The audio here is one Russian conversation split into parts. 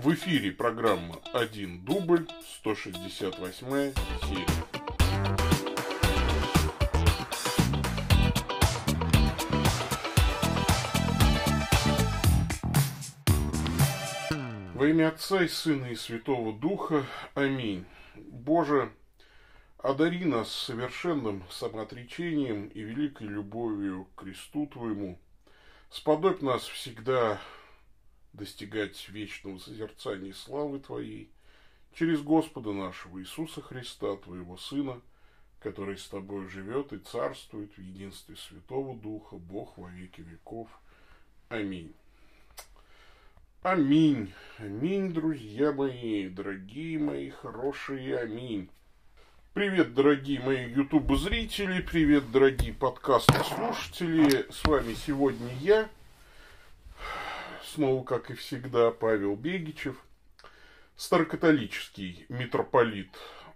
В эфире программа «Один дубль», 168 серия. Во имя Отца и Сына и Святого Духа. Аминь. Боже, одари нас совершенным самоотречением и великой любовью к кресту Твоему. Сподобь нас всегда достигать вечного созерцания славы Твоей через Господа нашего Иисуса Христа, Твоего Сына, который с Тобой живет и царствует в единстве Святого Духа, Бог во веки веков. Аминь. Аминь. Аминь, друзья мои, дорогие мои, хорошие, аминь. Привет, дорогие мои ютуб-зрители, привет, дорогие подкасты-слушатели. С вами сегодня я, снова, как и всегда, Павел Бегичев, старокатолический митрополит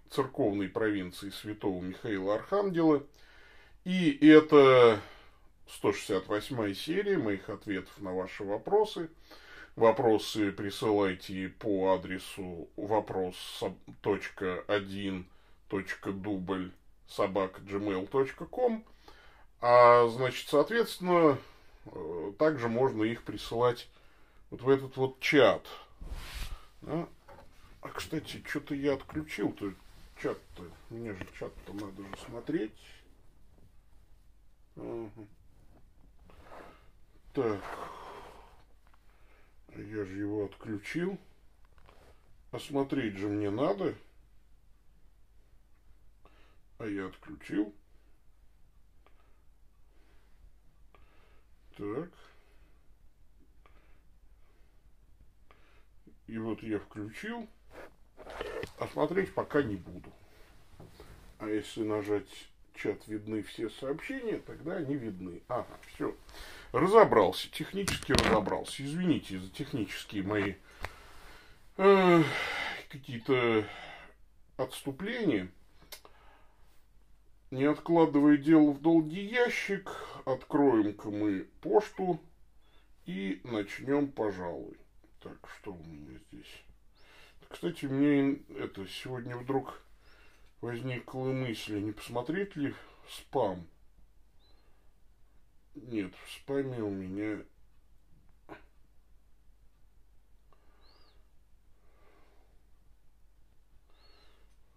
церковной провинции святого Михаила Архангела. И это 168 серия моих ответов на ваши вопросы. Вопросы присылайте по адресу вопрос.1.дубль собака gmail.com. А, значит, соответственно, э, также можно их присылать вот в этот вот чат. А, а кстати, что-то я отключил-то чат-то. Мне же чат-то надо же смотреть. Угу. Так. Я же его отключил. Осмотреть же мне надо. А я отключил. Так. И вот я включил. Осмотреть пока не буду. А если нажать чат видны все сообщения, тогда они видны. Ага, все. Разобрался, технически разобрался. Извините за технические мои э, какие-то отступления. Не откладывая дело в долгий ящик, откроем-ка мы пошту и начнем, пожалуй. Так, что у меня здесь? Кстати, мне это сегодня вдруг возникла мысль, не посмотреть ли спам. Нет, в спаме у меня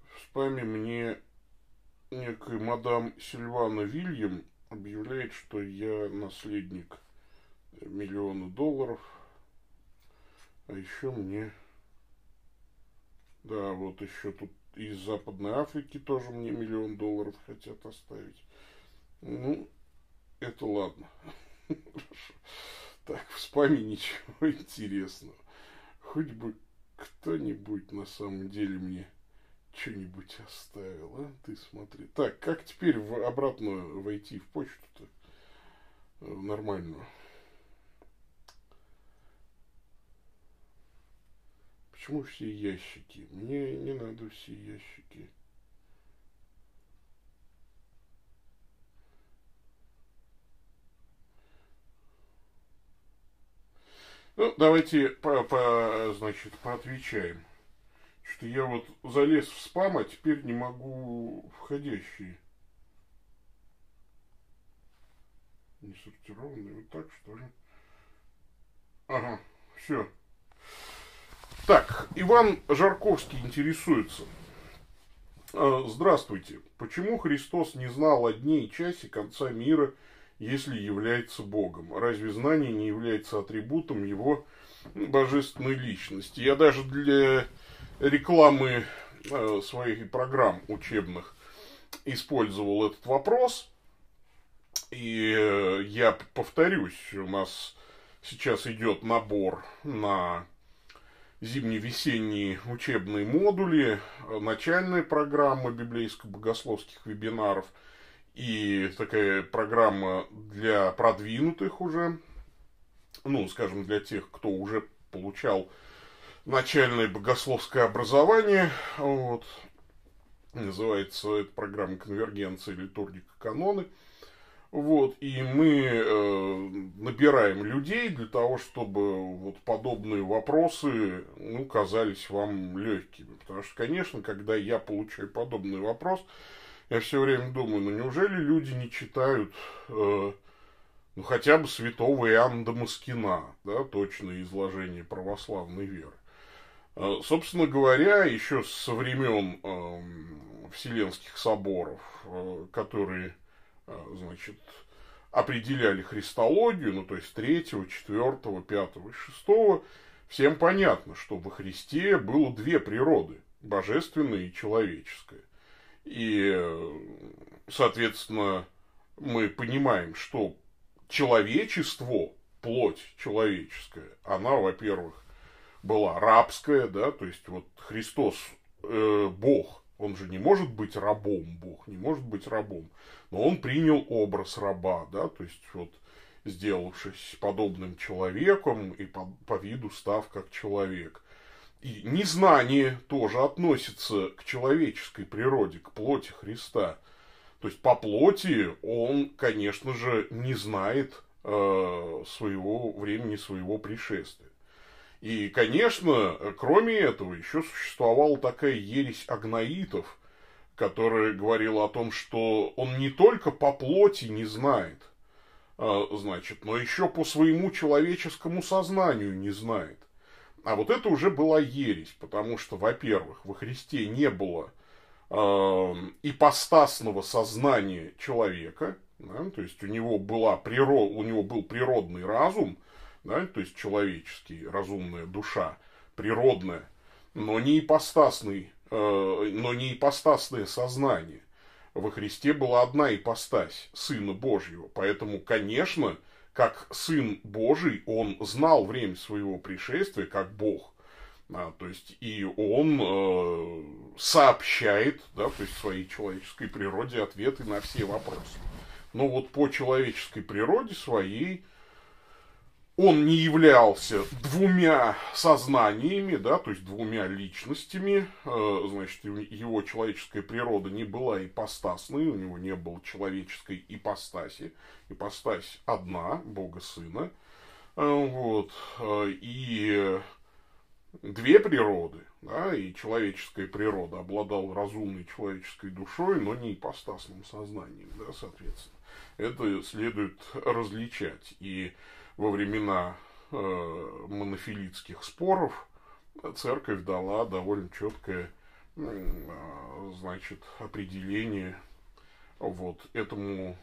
в спаме мне некая мадам Сильвана Вильям объявляет, что я наследник миллиона долларов. А еще мне... Да, вот еще тут из Западной Африки тоже мне миллион долларов хотят оставить. Ну, это ладно. Так, в спаме ничего интересного. Хоть бы кто-нибудь на самом деле мне что-нибудь оставил, а? Ты смотри. Так, как теперь в, обратно войти в почту-то? Э, нормальную. Почему все ящики? Мне не надо все ящики. Ну, давайте, по, по, значит, поотвечаем. Что я вот залез в спам, а теперь не могу входящие. Не сортированные. Вот так, что ли? Ага, все. Так, Иван Жарковский интересуется. А, здравствуйте. Почему Христос не знал о дне и часе конца мира – если является Богом. Разве знание не является атрибутом его божественной личности? Я даже для рекламы э, своих программ учебных использовал этот вопрос. И э, я повторюсь, у нас сейчас идет набор на зимне-весенние учебные модули, начальная программа библейско-богословских вебинаров – и такая программа для продвинутых уже, ну, скажем, для тех, кто уже получал начальное богословское образование, вот, называется эта программа «Конвергенция литургика каноны», Вот, и мы э, набираем людей для того, чтобы вот подобные вопросы, ну, казались вам легкими. Потому что, конечно, когда я получаю подобный вопрос, я все время думаю, ну, неужели люди не читают, э, ну, хотя бы святого Иоанна Дамаскина, да, точное изложение православной веры. Э, собственно говоря, еще со времен э, Вселенских соборов, э, которые значит, определяли христологию, ну, то есть третьего, четвертого, пятого и шестого, всем понятно, что во Христе было две природы, божественная и человеческая. И, соответственно, мы понимаем, что человечество, плоть человеческая, она, во-первых, была рабская, да, то есть вот Христос, э, Бог, он же не может быть рабом, Бог не может быть рабом но он принял образ раба, да, то есть вот сделавшись подобным человеком и по, по виду став как человек. И незнание тоже относится к человеческой природе, к плоти Христа. То есть по плоти он, конечно же, не знает э, своего времени, своего пришествия. И, конечно, кроме этого, еще существовала такая ересь агнаитов – которая говорила о том, что он не только по плоти не знает, а, значит, но еще по своему человеческому сознанию не знает. А вот это уже была ересь, потому что, во-первых, во Христе не было э, ипостасного сознания человека, да, то есть у него, была природ, у него был природный разум, да, то есть человеческий, разумная душа, природная, но не ипостасный Э, но не ипостасное сознание. Во Христе была одна ипостась, Сына Божьего. Поэтому, конечно, как Сын Божий, он знал время своего пришествия, как Бог. А, то есть, и он э, сообщает, да, то есть, своей человеческой природе ответы на все вопросы. Но вот по человеческой природе своей он не являлся двумя сознаниями, да, то есть двумя личностями, э, значит, его человеческая природа не была ипостасной, у него не было человеческой ипостаси, ипостась одна, Бога Сына, э, вот, э, и две природы, да, и человеческая природа обладала разумной человеческой душой, но не ипостасным сознанием, да, соответственно. Это следует различать. И во времена э, монофилитских споров церковь дала довольно четкое э, значит, определение вот этому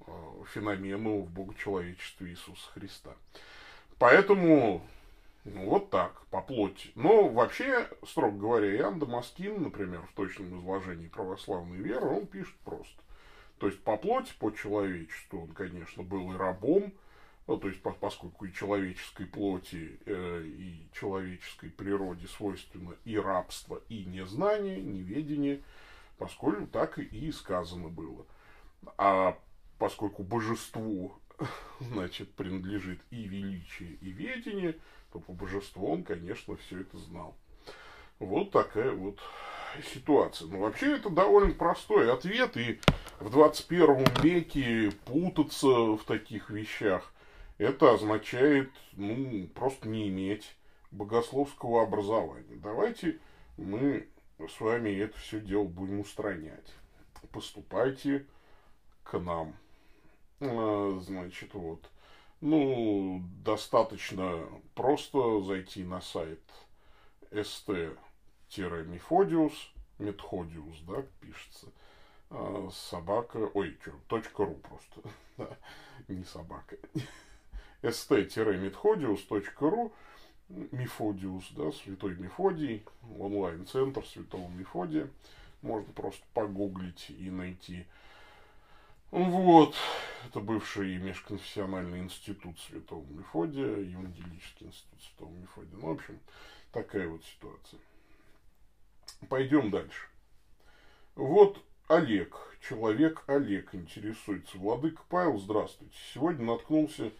э, феномену в богочеловечестве Иисуса Христа. Поэтому ну, вот так, по плоти. Но вообще, строго говоря, Иоанн Дамаскин, например, в точном изложении православной веры, он пишет просто. То есть по плоти, по человечеству он, конечно, был и рабом, ну, то есть, поскольку и человеческой плоти, э, и человеческой природе свойственно и рабство, и незнание, неведение, поскольку так и сказано было. А поскольку божеству, значит, принадлежит и величие, и ведение, то по божеству он, конечно, все это знал. Вот такая вот ситуация. Но вообще это довольно простой ответ, и в 21 веке путаться в таких вещах это означает, ну, просто не иметь богословского образования. Давайте мы с вами это все дело будем устранять. Поступайте к нам. А, значит, вот. Ну, достаточно просто зайти на сайт st-мефодиус, метходиус, да, пишется, а, собака, ой, что, точка ру просто, не собака st-methodius.ru Мефодиус, да, Святой Мефодий, онлайн-центр Святого Мефодия. Можно просто погуглить и найти. Вот, это бывший межконфессиональный институт Святого Мефодия, Евангелический институт Святого Мефодия. Ну, в общем, такая вот ситуация. Пойдем дальше. Вот Олег, человек Олег интересуется. Владыка Павел, здравствуйте. Сегодня наткнулся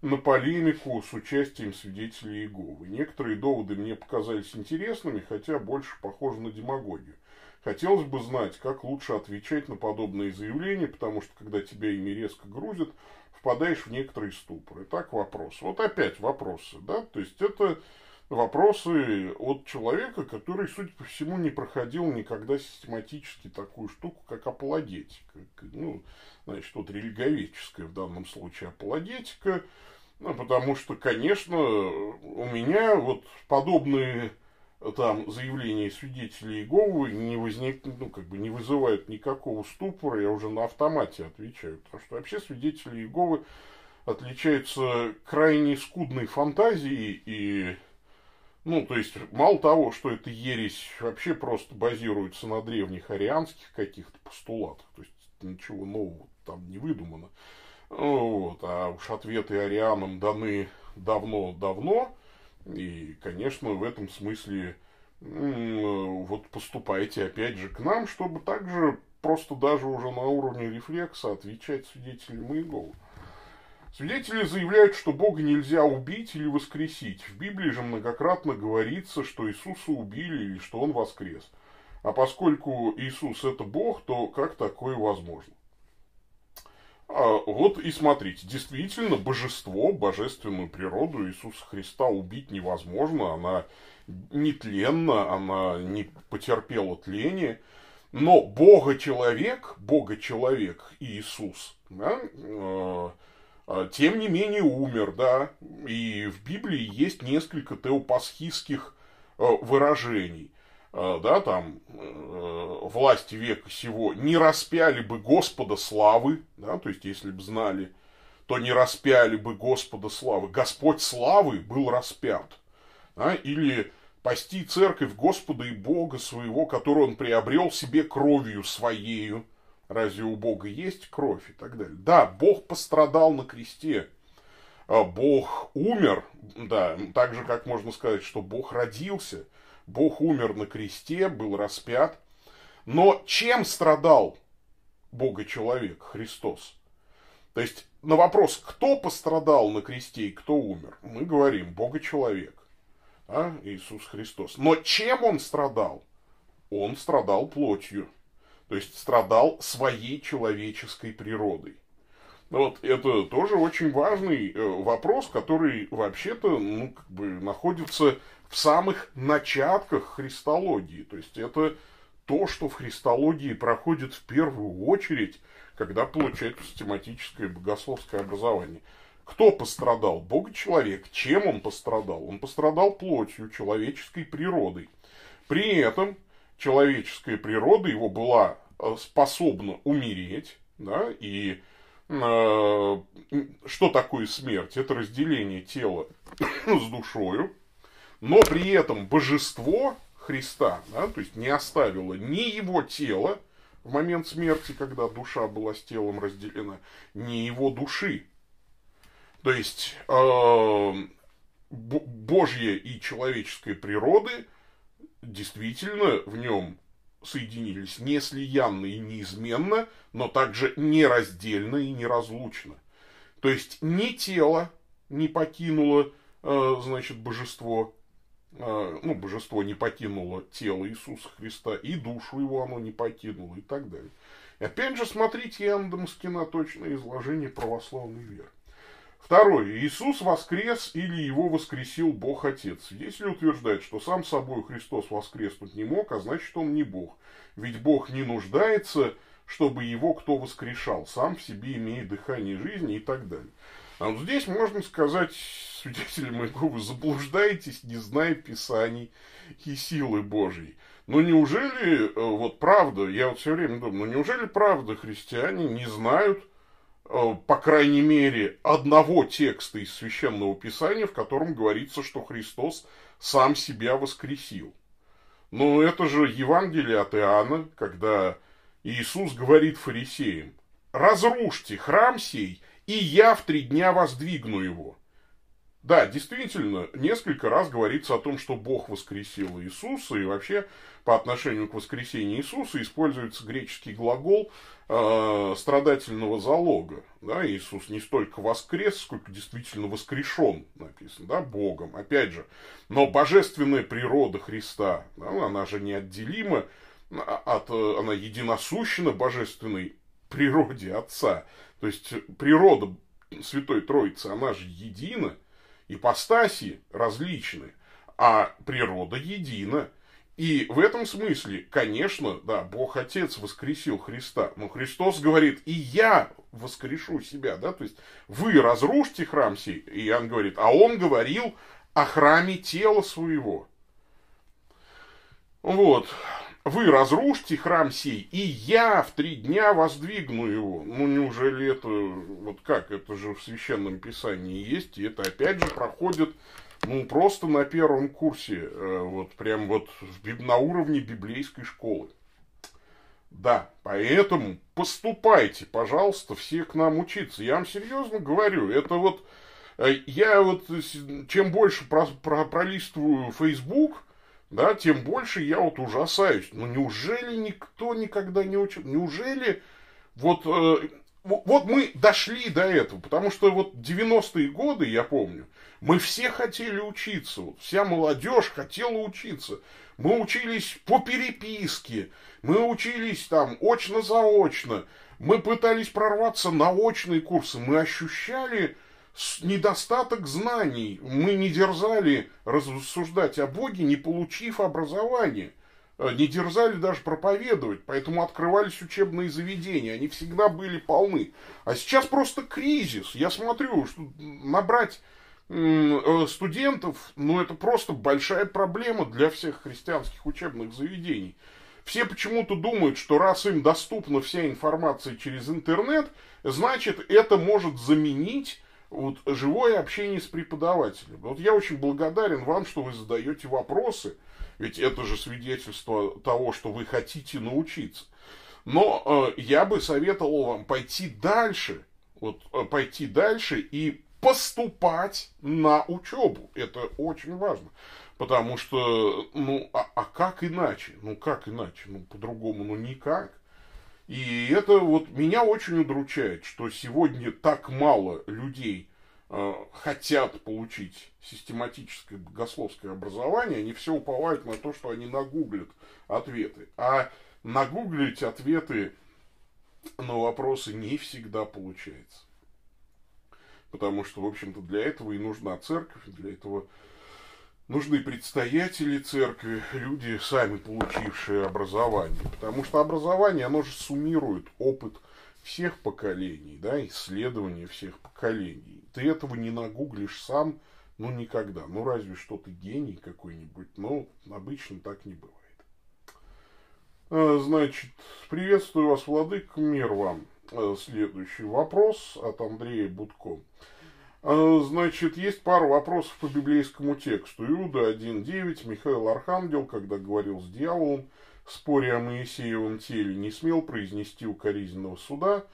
на полемику с участием свидетелей Иеговы. Некоторые доводы мне показались интересными, хотя больше похожи на демагогию. хотелось бы знать, как лучше отвечать на подобные заявления, потому что когда тебя ими резко грузят, впадаешь в некоторые ступоры. Так вопрос. Вот опять вопросы, да, то есть это вопросы от человека, который, судя по всему, не проходил никогда систематически такую штуку, как апологетика. Ну, значит, вот религовеческая в данном случае апологетика. Ну, потому что, конечно, у меня вот подобные там заявления свидетелей Иеговы не возник, ну, как бы не вызывают никакого ступора, я уже на автомате отвечаю, потому что вообще свидетели Иеговы отличаются крайне скудной фантазией и ну, то есть, мало того, что эта ересь вообще просто базируется на древних арианских каких-то постулатах, то есть ничего нового там не выдумано. Вот, а уж ответы арианам даны давно-давно, и, конечно, в этом смысле вот поступайте опять же к нам, чтобы также просто даже уже на уровне рефлекса отвечать свидетелям Иеговы. Свидетели заявляют, что Бога нельзя убить или воскресить. В Библии же многократно говорится, что Иисуса убили или что Он воскрес. А поскольку Иисус это Бог, то как такое возможно? А, вот и смотрите, действительно, божество, божественную природу Иисуса Христа убить невозможно, она нетленна, она не потерпела тление. Но Бога-человек, Бога-человек Иисус, да, э, а, тем не менее умер, да, и в Библии есть несколько теопасхистских э, выражений, да, там, э, власти века сего, не распяли бы Господа славы, да, то есть, если бы знали, то не распяли бы Господа славы. Господь славы был распят. Да, или пасти церковь Господа и Бога своего, которую он приобрел себе кровью своею, Разве у Бога есть кровь и так далее? Да, Бог пострадал на кресте. А Бог умер, да, так же, как можно сказать, что Бог родился. Бог умер на кресте, был распят. Но чем страдал Бога-человек, Христос? То есть на вопрос, кто пострадал на кресте и кто умер, мы говорим Бога-человек, а, Иисус Христос. Но чем он страдал? Он страдал плотью то есть страдал своей человеческой природой. Вот это тоже очень важный э, вопрос, который вообще-то ну, как бы находится в самых начатках христологии. То есть это то, что в христологии проходит в первую очередь, когда получается систематическое богословское образование. Кто пострадал? Бог-человек. Чем он пострадал? Он пострадал плотью, человеческой природой. При этом человеческая природа его была э, способна умереть, да, и что такое смерть? Это разделение тела с душою, но при этом божество Христа, да, то есть не оставило ни его тело в момент смерти, когда душа была с телом разделена, ни его души. То есть э, Божья и человеческая природы – действительно в нем соединились не слиянно и неизменно, но также нераздельно и неразлучно. То есть ни тело не покинуло, э, значит, божество, э, ну, божество не покинуло тело Иисуса Христа, и душу его оно не покинуло, и так далее. И опять же, смотрите Иоанн Дамаскина точное изложение православной веры. Второе. Иисус воскрес или его воскресил Бог Отец. Если утверждает, что сам собой Христос воскреснуть не мог, а значит он не Бог. Ведь Бог не нуждается, чтобы его кто воскрешал. Сам в себе имеет дыхание жизни и так далее. А вот здесь можно сказать свидетели моего, вы заблуждаетесь, не зная Писаний и силы Божьей. Но неужели, э, вот правда, я вот все время думаю, ну неужели правда христиане не знают по крайней мере, одного текста из Священного Писания, в котором говорится, что Христос сам себя воскресил. Но это же Евангелие от Иоанна, когда Иисус говорит фарисеям, «Разрушьте храм сей, и я в три дня воздвигну его». Да, действительно, несколько раз говорится о том, что Бог воскресил Иисуса, и вообще по отношению к воскресению Иисуса используется греческий глагол э, страдательного залога. Да, Иисус не столько воскрес, сколько действительно воскрешен, написано, да, Богом. Опять же, но божественная природа Христа, да, она же неотделима а, от, она единосущна божественной природе Отца. То есть природа Святой Троицы, она же едина, ипостаси различны, а природа едина. И в этом смысле, конечно, да, Бог Отец воскресил Христа, но Христос говорит, и я воскрешу себя, да, то есть вы разрушите храм сей, и Иоанн говорит, а он говорил о храме тела своего. Вот, вы разрушите храм сей, и я в три дня воздвигну его. Ну, неужели это, вот как, это же в Священном Писании есть, и это опять же проходит ну, просто на первом курсе, э, вот прям вот на уровне библейской школы. Да, поэтому поступайте, пожалуйста, все к нам учиться. Я вам серьезно говорю, это вот, э, я вот, чем больше про, про, пролистываю Facebook, да, тем больше я вот ужасаюсь. Ну, неужели никто никогда не учил? Неужели вот, э, вот мы дошли до этого? Потому что вот 90-е годы, я помню, мы все хотели учиться, вот, вся молодежь хотела учиться. Мы учились по переписке, мы учились там очно-заочно, мы пытались прорваться на очные курсы, мы ощущали недостаток знаний, мы не дерзали рассуждать о Боге, не получив образование э, не дерзали даже проповедовать, поэтому открывались учебные заведения, они всегда были полны. А сейчас просто кризис. Я смотрю, что набрать Э, студентов, ну, это просто большая проблема для всех христианских учебных заведений. Все почему-то думают, что раз им доступна вся информация через интернет, значит, это может заменить вот, живое общение с преподавателем. Вот я очень благодарен вам, что вы задаете вопросы, ведь это же свидетельство того, что вы хотите научиться. Но э, я бы советовал вам пойти дальше, вот э, пойти дальше и поступать на учебу. Это очень важно. Потому что, ну, а, а как иначе? Ну, как иначе? Ну, по-другому, ну, никак. И это вот меня очень удручает, что сегодня так мало людей э, хотят получить систематическое богословское образование, они все уповают на то, что они нагуглят ответы. А нагуглить ответы на вопросы не всегда получается. Потому что, в общем-то, для этого и нужна церковь, для этого нужны предстоятели церкви, люди, сами получившие образование. Потому что образование, оно же суммирует опыт всех поколений, да, исследования всех поколений. Ты этого не нагуглишь сам, ну, никогда. Ну, разве что ты гений какой-нибудь, но обычно так не бывает. А, значит, приветствую вас, Владык, мир вам. Э, следующий вопрос от Андрея Будко. Э, значит, есть пара вопросов по библейскому тексту. Иуда 1.9, Михаил Архангел, когда говорил с дьяволом, споре о Моисеевом теле, не смел произнести укоризненного суда,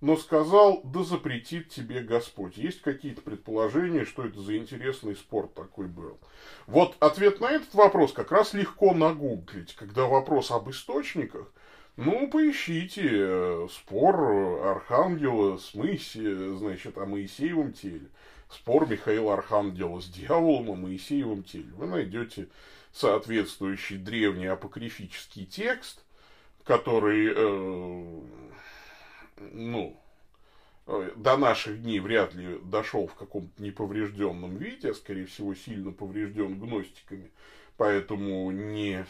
но сказал, да запретит тебе Господь. Есть какие-то предположения, что это за интересный спор такой был? Вот ответ на этот вопрос как раз легко нагуглить, когда вопрос об источниках, ну, поищите э, спор Архангела с Моисеем, значит, о Моисеевом теле. Спор Михаила Архангела с дьяволом о Моисеевом теле. Вы найдете соответствующий древний апокрифический текст, который, э, ну, э, до наших дней вряд ли дошел в каком-то неповрежденном виде, а скорее всего сильно поврежден гностиками, поэтому не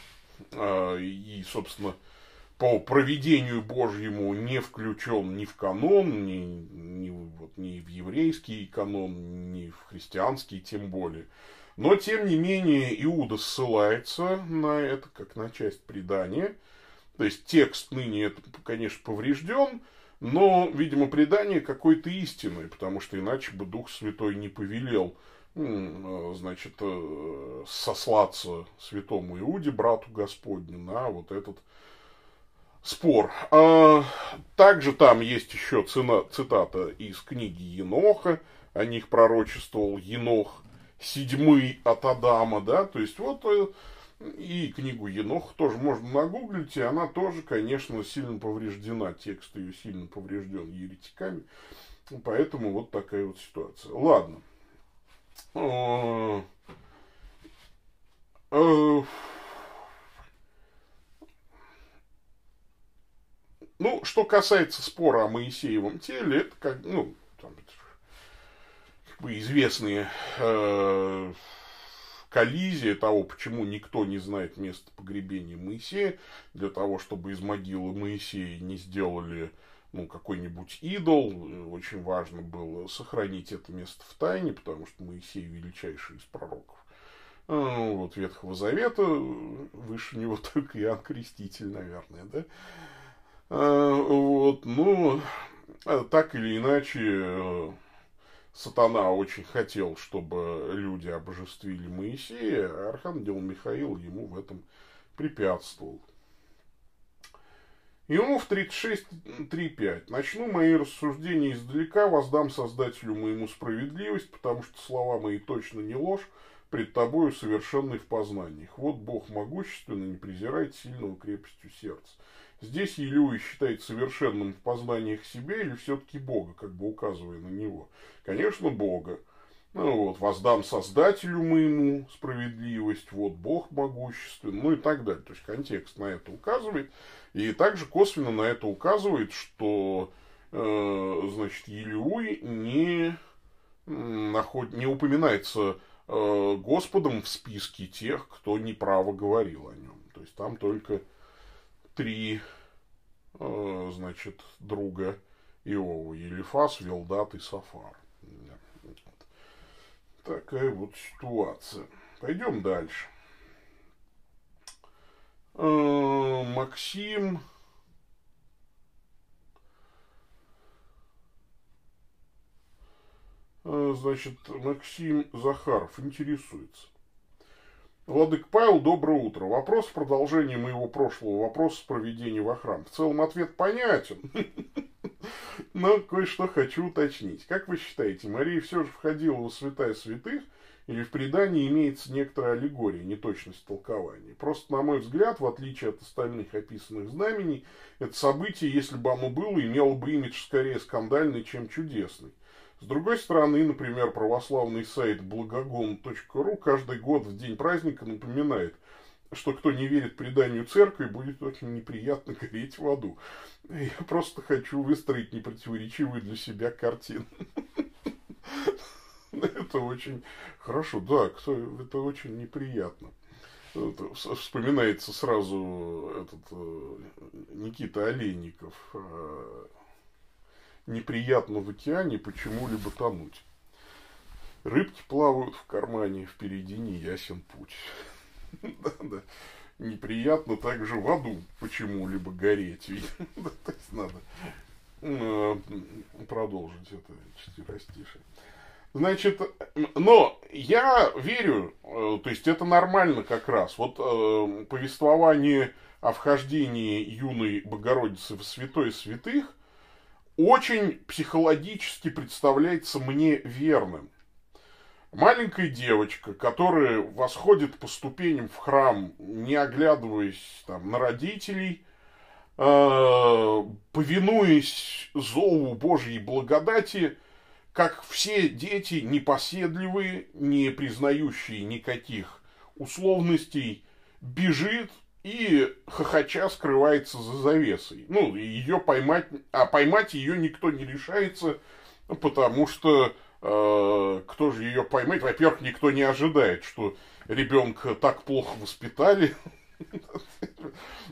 э, и, собственно, по проведению Божьему не включен ни в канон, ни, ни, вот, ни в еврейский канон, ни в христианский тем более. Но, тем не менее, Иуда ссылается на это, как на часть предания. То есть, текст ныне, это, конечно, поврежден, но, видимо, предание какой-то истины, потому что иначе бы Дух Святой не повелел, э, значит, э, сослаться святому Иуде, брату Господню, на вот этот спор. А, также там есть еще цена, цитата из книги Еноха, о них пророчествовал Енох седьмый от Адама, да, то есть вот э, и книгу Енох тоже можно нагуглить, и она тоже, конечно, сильно повреждена, текст ее сильно поврежден еретиками, поэтому вот такая вот ситуация. Ладно. А, что касается спора о Моисеевом теле, это как, ну, там, как бы известные э, коллизия того, почему никто не знает место погребения Моисея, для того, чтобы из могилы Моисея не сделали ну, какой-нибудь идол. Очень важно было сохранить это место в тайне, потому что Моисей величайший из пророков. Ну, вот Ветхого Завета, выше него только Иоанн Креститель, наверное, да? А, вот, ну, так или иначе, сатана очень хотел, чтобы люди обожествили Моисея, а архангел Михаил ему в этом препятствовал. Ему в 36.3.5. Начну мои рассуждения издалека, воздам Создателю моему справедливость, потому что слова мои точно не ложь, пред тобою совершенный в познаниях. Вот Бог могущественный, не презирает сильного крепостью сердца. Здесь Илюй считает совершенным в познаниях себя или все-таки Бога, как бы указывая на него? Конечно, Бога. Ну вот, воздам Создателю моему справедливость, вот Бог могущественный, ну и так далее. То есть контекст на это указывает. И также косвенно на это указывает, что, э, значит, Елеуй не, наход... не упоминается э, Господом в списке тех, кто неправо говорил о нем. То есть там только три, э, значит, друга Иова. Елифас, Велдат и Сафар. Такая вот ситуация. Пойдем дальше. Э, Максим. Э, значит, Максим Захаров интересуется. Владык Павел, доброе утро. Вопрос в продолжении моего прошлого вопроса с проведения во храм. В целом ответ понятен, но кое-что хочу уточнить. Как вы считаете, Мария все же входила во святая святых, или в предании имеется некоторая аллегория, неточность толкования? Просто, на мой взгляд, в отличие от остальных описанных знамений, это событие, если бы оно было, имело бы имидж скорее скандальный, чем чудесный. С другой стороны, например, православный сайт благогон.ру каждый год в день праздника напоминает, что кто не верит преданию церкви, будет очень неприятно гореть в аду. Я просто хочу выстроить непротиворечивую для себя картину. Это очень хорошо, да, кто, это очень неприятно. Вспоминается сразу этот э, Никита Олейников э, неприятно в океане почему-либо тонуть. Рыбки плавают в кармане, впереди не ясен путь. Да, да. Неприятно также в аду почему-либо гореть. То есть надо э, продолжить это четверостишее. Значит, но я верю, э, то есть это нормально как раз. Вот э, повествование о вхождении юной Богородицы в святой святых очень психологически представляется мне верным. Маленькая девочка, которая восходит по ступеням в храм, не оглядываясь там, на родителей, э, повинуясь зову Божьей благодати, как все дети непоседливые, не признающие никаких условностей, бежит и хохоча скрывается за завесой. Ну, ее поймать, а поймать ее никто не решается, потому что э, кто же ее поймает? Во-первых, никто не ожидает, что ребенка так плохо воспитали,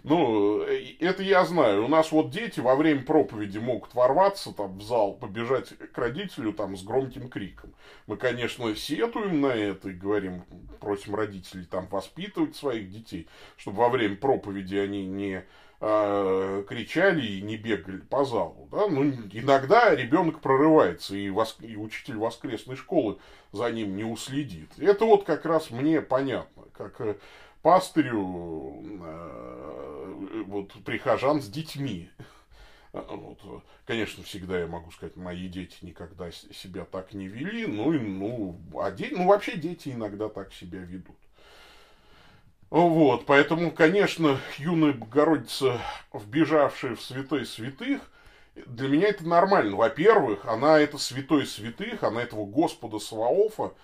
Ну, это я знаю. У нас вот дети во время проповеди могут ворваться там в зал, побежать к родителю там с громким криком. Мы, конечно, сетуем на это и говорим, просим родителей там воспитывать своих детей, чтобы во время проповеди они не э, кричали и не бегали по залу. Да? Ну, иногда ребенок прорывается, и, вос... и учитель воскресной школы за ним не уследит. Это вот как раз мне понятно, как э, пастырю э, вот, прихожан с детьми. Вот. Конечно, всегда я могу сказать, мои дети никогда себя так не вели, ну, и, ну, а де... ну вообще дети иногда так себя ведут. Вот, поэтому, конечно, юная Богородица, вбежавшая в святой святых, для меня это нормально. Во-первых, она это святой святых, она этого Господа Саваофа,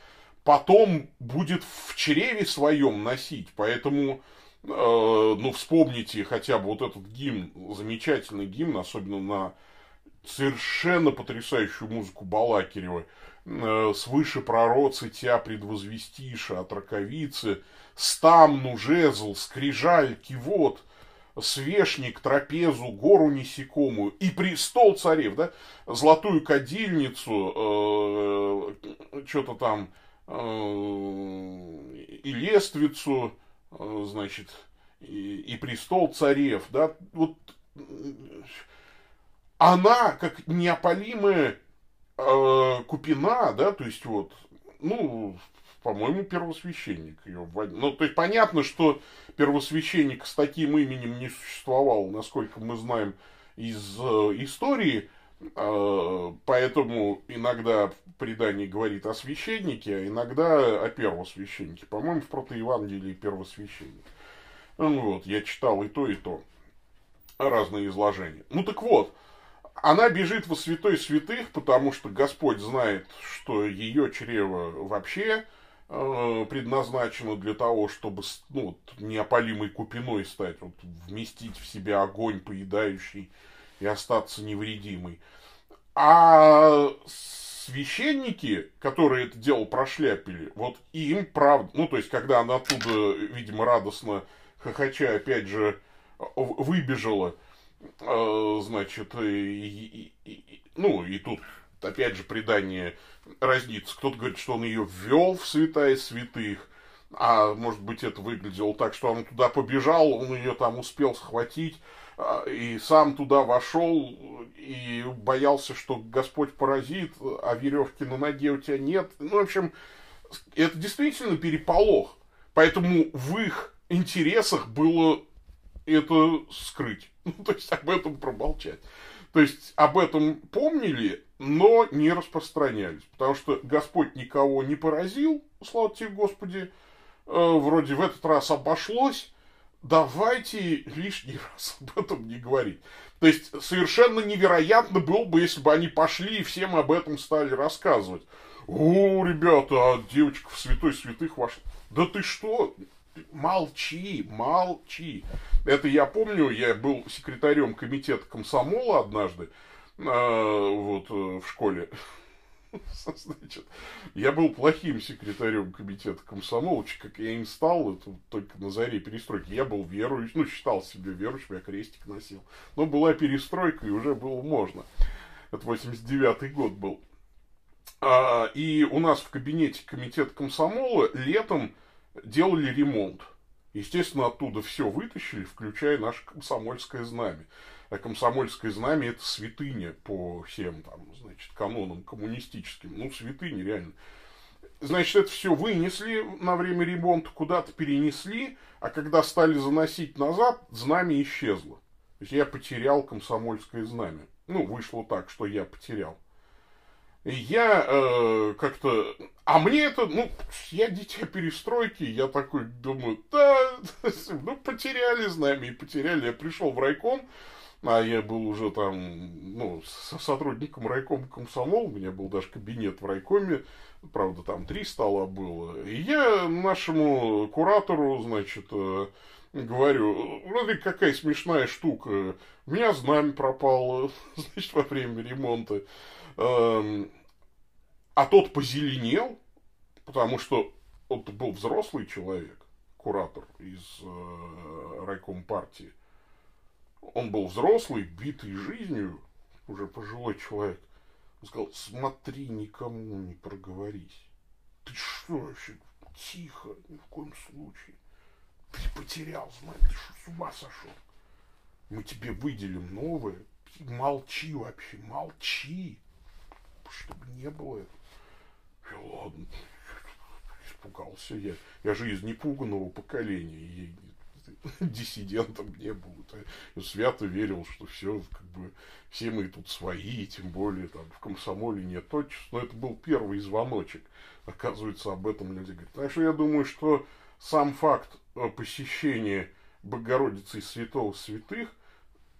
потом будет в чреве своем носить. Поэтому ну, вспомните хотя бы вот этот гимн, замечательный гимн, особенно на совершенно потрясающую музыку Балакирева. Э, «Свыше пророцы тебя предвозвестиша от раковицы, стамну, жезл, скрижаль, кивот, свешник, трапезу, гору несекомую и престол царев, да, золотую кадильницу, э, что-то там, э, и лествицу, э, значит, и, и престол царев, да, вот она как неопалимая э, купина, да, то есть вот, ну, по-моему, первосвященник ее вводил. Ну, то есть понятно, что первосвященник с таким именем не существовал, насколько мы знаем из э, истории, э, поэтому иногда предание говорит о священнике, а иногда о первосвященнике. По-моему, в протоевангелии первосвященник. Ну, вот, я читал и то, и то. Разные изложения. Ну, так вот, она бежит во святой святых, потому что Господь знает, что ее чрево вообще э, предназначено для того, чтобы ну, неопалимой купиной стать, вот, вместить в себя огонь поедающий и остаться невредимой. А священники, которые это дело прошляпили, вот им правда, ну, то есть, когда она оттуда, видимо, радостно хохоча, опять же, выбежала, Э, значит, и, и, и, ну, и тут, опять же, предание разнится. Кто-то говорит, что он ее ввел в святая святых, а может быть, это выглядело так, что он туда побежал, он ее там успел схватить, и сам туда вошел, и боялся, что Господь поразит, а веревки на ноге у тебя нет. Ну, в общем, это действительно переполох. Поэтому в их интересах было это скрыть. Ну, то есть об этом промолчать. То есть об этом помнили, но не распространялись. Потому что Господь никого не поразил, слава тебе Господи, э, вроде в этот раз обошлось, давайте лишний раз об этом не говорить. То есть совершенно невероятно было бы, если бы они пошли и всем об этом стали рассказывать. О, ребята, а девочка в святой святых вошла. Да ты что? Молчи, молчи. Это я помню, я был секретарем комитета комсомола однажды, э, вот, э, в школе. Значит, я был плохим секретарем комитета комсомола, как я им стал, это только на заре перестройки. Я был верующий, ну, считал себя верующим, я крестик носил. Но была перестройка, и уже было можно. Это 89-й год был. А, и у нас в кабинете комитета комсомола летом делали ремонт. Естественно, оттуда все вытащили, включая наше комсомольское знамя. А комсомольское знамя это святыня по всем там, значит, канонам коммунистическим. Ну, святыня, реально. Значит, это все вынесли на время ремонта, куда-то перенесли, а когда стали заносить назад, знамя исчезло. То есть я потерял комсомольское знамя. Ну, вышло так, что я потерял я э, как-то... А мне это, ну, я дитя перестройки, я такой думаю, да, ну, потеряли знамя и потеряли. Я пришел в райком, а я был уже там, ну, со сотрудником райкома комсомол, у меня был даже кабинет в райкоме, правда, там три стола было. И я нашему куратору, значит, э, говорю, смотри, какая смешная штука, у меня знамя пропало, значит, во время ремонта. Эм, а тот позеленел, потому что он был взрослый человек, куратор из э, райком партии. Он был взрослый, битый жизнью, уже пожилой человек. Он сказал, смотри, никому не проговорись. Ты что вообще? Тихо, ни в коем случае. Ты потерял знамя, ты что, с ума сошел? Мы тебе выделим новое. Молчи вообще, молчи чтобы не было этого. Я, ладно, испугался я. Я же из непуганного поколения. Диссидентом не был. Я свято верил, что все, как бы, все мы тут свои, тем более там в комсомоле нет точно. Но это был первый звоночек. Оказывается, об этом люди говорят. Так что я думаю, что сам факт э, посещения Богородицы и Святого Святых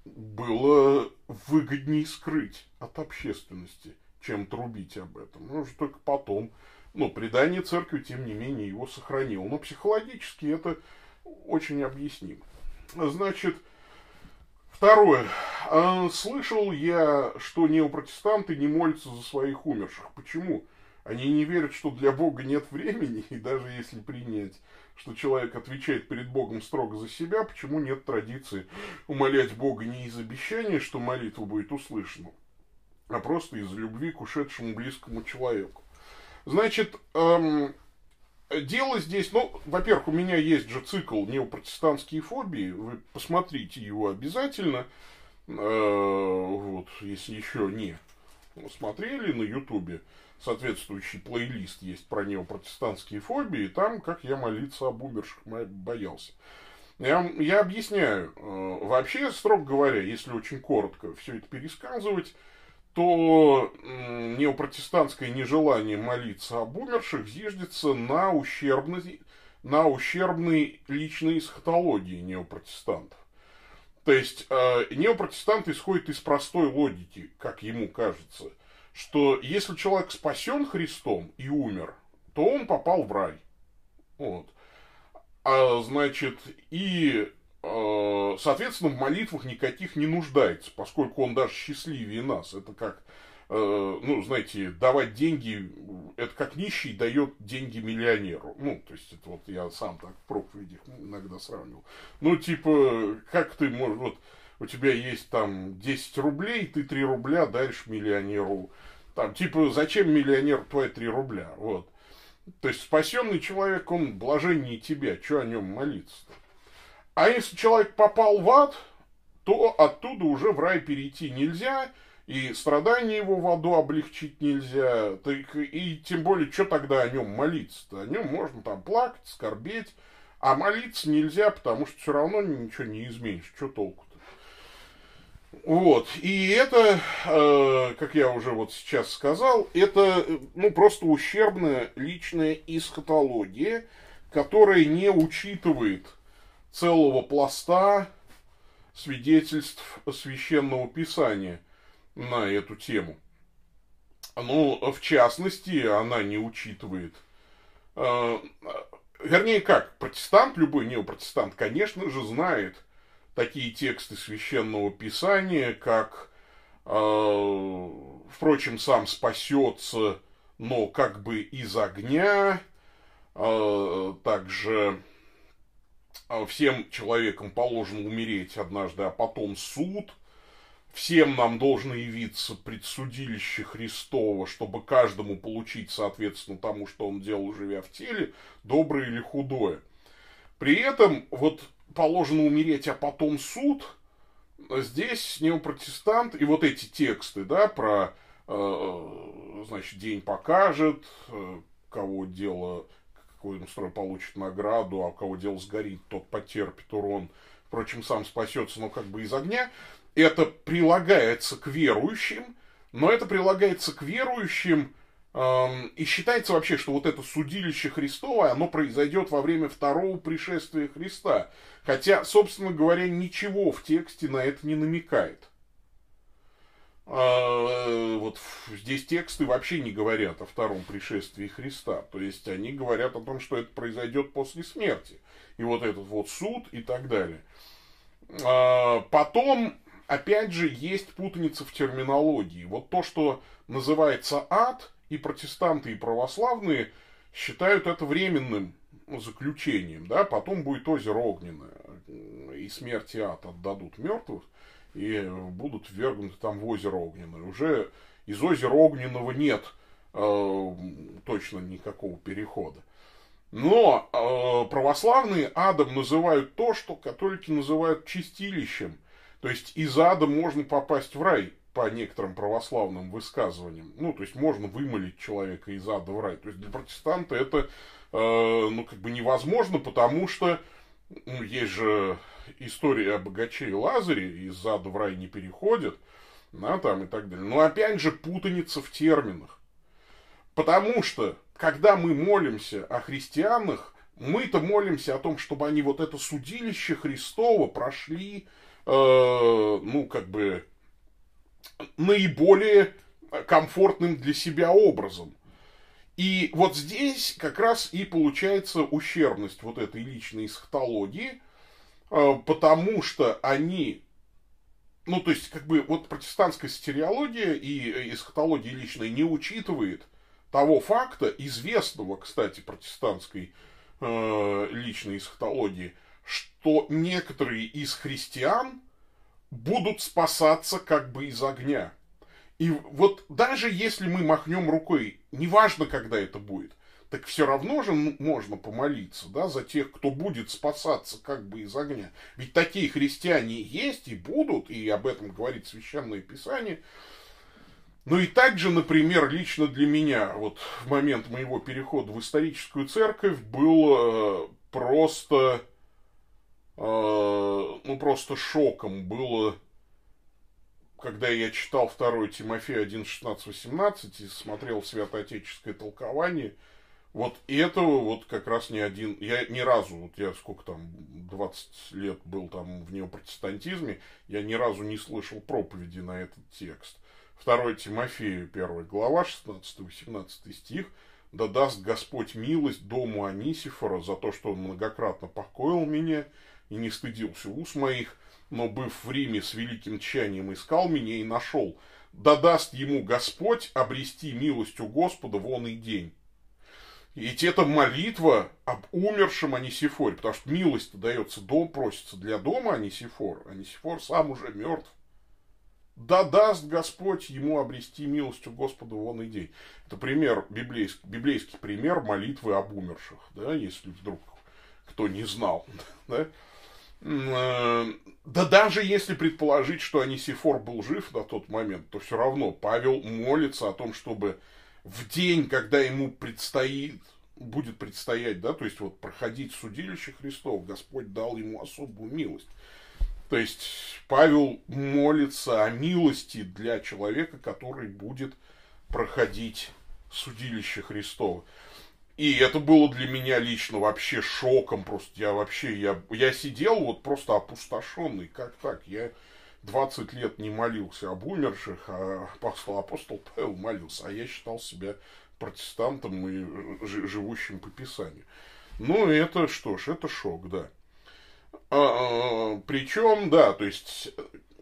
было выгоднее скрыть от общественности чем трубить об этом. Ну, уже только потом. Ну, предание церкви, тем не менее, его сохранило. Но психологически это очень объяснимо. Значит, второе. А, слышал я, что неопротестанты не молятся за своих умерших. Почему? Они не верят, что для Бога нет времени, и даже если принять, что человек отвечает перед Богом строго за себя, почему нет традиции умолять Бога не из обещания, что молитва будет услышана, а просто из любви к ушедшему близкому человеку. Значит, эм, дело здесь, ну, во-первых, у меня есть же цикл неопротестантские фобии, вы посмотрите его обязательно, э, вот, если еще не смотрели на ютубе, соответствующий плейлист есть про неопротестантские фобии, там, как я молиться об умерших боялся. Я, я объясняю, э, вообще, строго говоря, если очень коротко все это пересказывать, то неопротестантское нежелание молиться об умерших зиждется на ущербной, на ущербной личной эсхатологии неопротестантов. То есть э, неопротестант исходит из простой логики, как ему кажется, что если человек спасен Христом и умер, то он попал в рай. Вот. А, значит, и соответственно, в молитвах никаких не нуждается, поскольку он даже счастливее нас. Это как, э, ну, знаете, давать деньги, это как нищий дает деньги миллионеру. Ну, то есть, это вот я сам так в проповедях иногда сравнивал. Ну, типа, как ты можешь, вот, у тебя есть там 10 рублей, ты 3 рубля даришь миллионеру. Там, типа, зачем миллионеру твои 3 рубля? Вот. То есть, спасенный человек, он блаженнее тебя, что о нем молиться-то? А если человек попал в ад, то оттуда уже в рай перейти нельзя, и страдания его в аду облегчить нельзя. Так, и тем более, что тогда о нем молиться-то? О нем можно там плакать, скорбеть, а молиться нельзя, потому что все равно ничего не изменишь. Что толку-то? Вот. И это, э, как я уже вот сейчас сказал, это ну, просто ущербная личная эсхатология, которая не учитывает целого пласта свидетельств священного писания на эту тему. Ну, в частности, она не учитывает. Э, вернее, как, протестант, любой неопротестант, конечно же, знает такие тексты священного писания, как, э, впрочем, сам спасется, но как бы из огня, э, также всем человекам положено умереть однажды, а потом суд. Всем нам должно явиться предсудилище Христово, чтобы каждому получить, соответственно, тому, что он делал, живя в теле, доброе или худое. При этом вот положено умереть, а потом суд, здесь неопротестант, и вот эти тексты, да, про, э, значит, день покажет, э, кого дело какой строй получит награду, а у кого дело сгорит, тот потерпит урон. Впрочем, сам спасется, но как бы из огня. Это прилагается к верующим, но это прилагается к верующим, эм, и считается вообще, что вот это судилище Христово, оно произойдет во время второго пришествия Христа. Хотя, собственно говоря, ничего в тексте на это не намекает. А, вот здесь тексты вообще не говорят о втором пришествии Христа. То есть они говорят о том, что это произойдет после смерти. И вот этот вот суд и так далее. А, потом, опять же, есть путаница в терминологии. Вот то, что называется ад, и протестанты, и православные считают это временным заключением. Да? Потом будет озеро огненное, и смерть и ад отдадут мертвых и будут ввергнуты там в озеро Огненное. Уже из озера Огненного нет э, точно никакого перехода. Но э, православные адом называют то, что католики называют чистилищем. То есть из ада можно попасть в рай по некоторым православным высказываниям. Ну, то есть можно вымолить человека из ада в рай. То есть для протестанта это, э, ну, как бы невозможно, потому что ну, есть же история о богаче и Лазаре, из ада в рай не переходят, да, там и так далее. Но опять же путаница в терминах. Потому что, когда мы молимся о христианах, мы-то молимся о том, чтобы они вот это судилище Христово прошли, э, ну, как бы, наиболее комфортным для себя образом. И вот здесь как раз и получается ущербность вот этой личной эсхатологии, потому что они, ну, то есть, как бы, вот протестантская стереология и эсхатология личной не учитывает того факта, известного, кстати, протестантской э, личной эсхатологии, что некоторые из христиан будут спасаться как бы из огня. И вот даже если мы махнем рукой, неважно, когда это будет, так все равно же можно помолиться, да, за тех, кто будет спасаться как бы из огня. Ведь такие христиане есть и будут, и об этом говорит Священное Писание. Ну и также, например, лично для меня, вот в момент моего перехода в историческую церковь был э, просто, э, ну просто шоком было когда я читал 2 Тимофея 1, 16, 18 и смотрел святоотеческое толкование, вот этого вот как раз ни один, я ни разу, вот я сколько там, 20 лет был там в неопротестантизме, я ни разу не слышал проповеди на этот текст. 2 Тимофею, 1 глава, 16-18 стих, «Да даст Господь милость дому Анисифора за то, что он многократно покоил меня и не стыдился уст моих, но, быв в Риме с великим тщанием, искал меня и нашел. Да даст ему Господь обрести милость у Господа в он и день. Ведь это молитва об умершем Анисифоре, потому что милость дается, дом просится для дома Анисифор. Анисифор сам уже мертв. Да даст Господь ему обрести милость у Господа в он и день. Это пример, библейский, библейский пример молитвы об умерших, да, если вдруг кто не знал. Да? Э, да даже если предположить, что Анисифор был жив на тот момент, то все равно Павел молится о том, чтобы в день, когда ему предстоит, будет предстоять, да, то есть вот проходить судилище Христов, Господь дал ему особую милость. То есть Павел молится о милости для человека, который будет проходить судилище Христово. И это было для меня лично вообще шоком. Просто я вообще, я, я сидел вот просто опустошенный. Как так? Я 20 лет не молился об умерших, а апостол, Павел молился. А я считал себя протестантом и живущим по Писанию. Ну, это что ж, это шок, да. А, а, причем, да, то есть,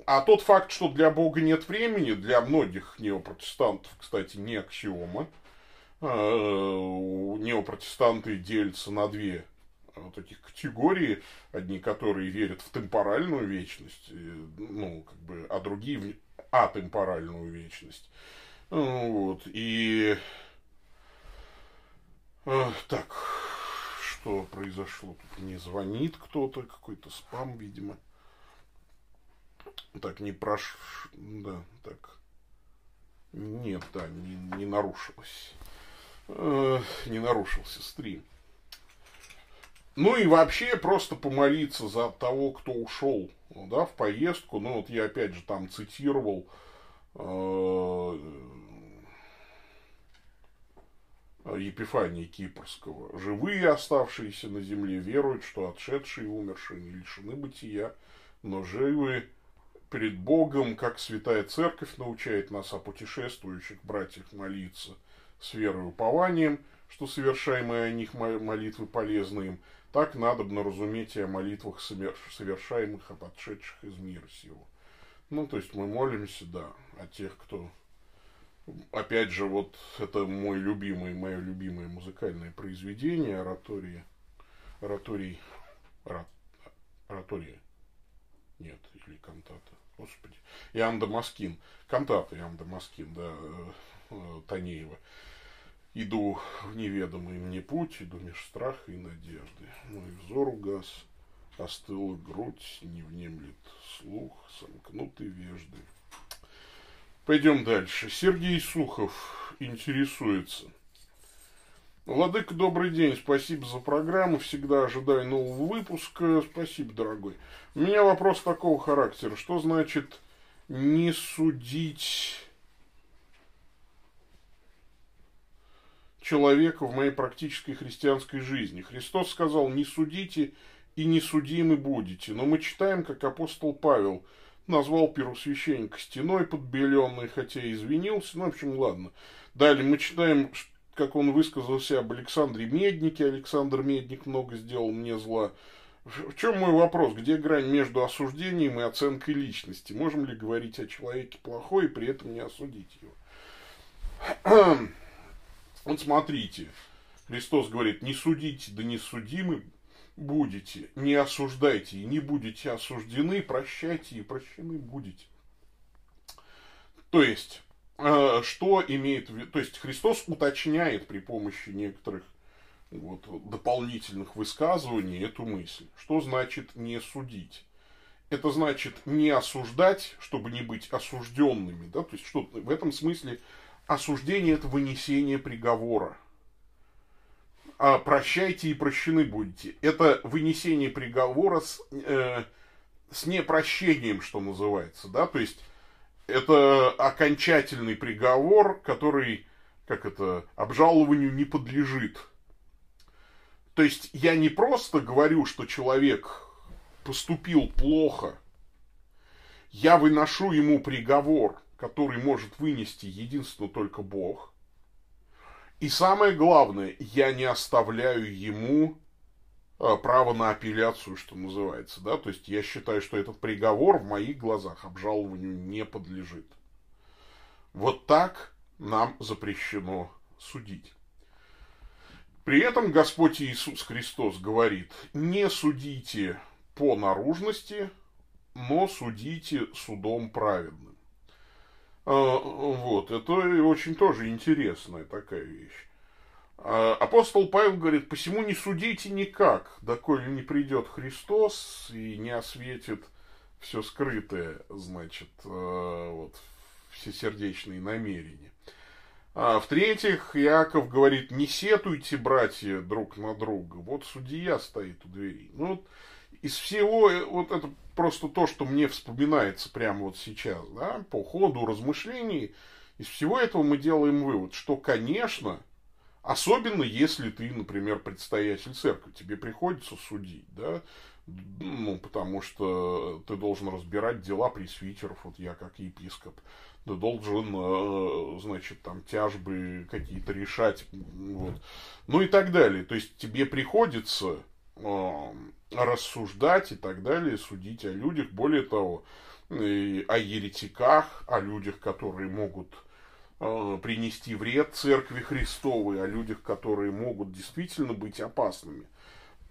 а тот факт, что для Бога нет времени, для многих неопротестантов, кстати, не аксиома, Э, неопротестанты делятся на две вот таких категории. Одни, которые верят в темпоральную вечность, ну, как бы, а другие в атемпоральную вечность. Вот, и... Э, так, что произошло? Тут мне звонит кто-то, какой-то спам, видимо. Так, не прош... Да, так. Нет, да, не, не нарушилось э, не нарушился стрим. Ну и вообще просто помолиться за того, кто ушел да, в поездку. Ну вот я опять же там цитировал э, Епифания Кипрского. Живые, оставшиеся на земле, веруют, что отшедшие и умершие не лишены бытия, но живы перед Богом, как Святая Церковь научает нас о путешествующих братьях молиться – с верой и упованием, что совершаемые о них молитвы полезны им, так надо бы разуметь и о молитвах, совершаемых об отшедших из мира сего. Ну, то есть мы молимся, да, о тех, кто... Опять же, вот это мой любимый, мое любимое музыкальное произведение, оратория, ораторий, оратория, нет, или кантата, господи, Иоанн Дамаскин, кантата Иоанн Дамаскин, да, э, э, Танеева. Иду в неведомый мне путь, иду меж страха и надежды. Мой взор угас, остыла грудь, не внемлет слух, сомкнуты вежды. Пойдем дальше. Сергей Сухов интересуется. Владыка, добрый день. Спасибо за программу. Всегда ожидаю нового выпуска. Спасибо, дорогой. У меня вопрос такого характера. Что значит не судить человека в моей практической христианской жизни. Христос сказал, не судите и не судимы будете. Но мы читаем, как апостол Павел назвал первосвященника стеной подбеленной, хотя и извинился. Ну, в общем, ладно. Далее мы читаем, как он высказался об Александре Меднике, Александр Медник много сделал мне зла. В чем мой вопрос? Где грань между осуждением и оценкой личности? Можем ли говорить о человеке плохой и при этом не осудить его? Вот смотрите, Христос говорит, не судите, да не судимы будете, не осуждайте и не будете осуждены, прощайте и прощены будете. То есть, э, что имеет в виду, то есть Христос уточняет при помощи некоторых вот, дополнительных высказываний эту мысль. Что значит не судить? Это значит не осуждать, чтобы не быть осужденными. Да? То есть что в этом смысле осуждение это вынесение приговора. А прощайте и прощены будете. Это вынесение приговора с, э, с непрощением, что называется. Да? То есть это окончательный приговор, который, как это, обжалованию не подлежит. То есть я не просто говорю, что человек поступил плохо, я выношу ему приговор, который может вынести единственно только Бог. И самое главное, я не оставляю ему а, право на апелляцию, что называется, да, то есть я считаю, что этот приговор в моих глазах обжалованию не подлежит. Вот так нам запрещено судить. При этом Господь Иисус Христос говорит, не судите по наружности, но судите судом праведным. А, вот, это очень тоже интересная такая вещь. А, апостол Павел говорит, посему не судите никак, доколе не придет Христос и не осветит все скрытое, значит, а, вот, всесердечные намерения. А, в-третьих, Яков говорит, не сетуйте, братья, друг на друга. Вот судья стоит у двери. Ну, вот из всего, э, вот это просто то, что мне вспоминается прямо вот сейчас, да, по ходу размышлений, из всего этого мы делаем вывод, что, конечно, особенно если ты, например, предстоятель церкви, тебе приходится судить, да, ну, потому что ты должен разбирать дела пресвитеров, вот я как епископ, ты должен, э, значит, там, тяжбы какие-то решать, вот. ну и так далее. То есть тебе приходится рассуждать и так далее, судить о людях, более того, о еретиках, о людях, которые могут э, принести вред церкви Христовой, о людях, которые могут действительно быть опасными.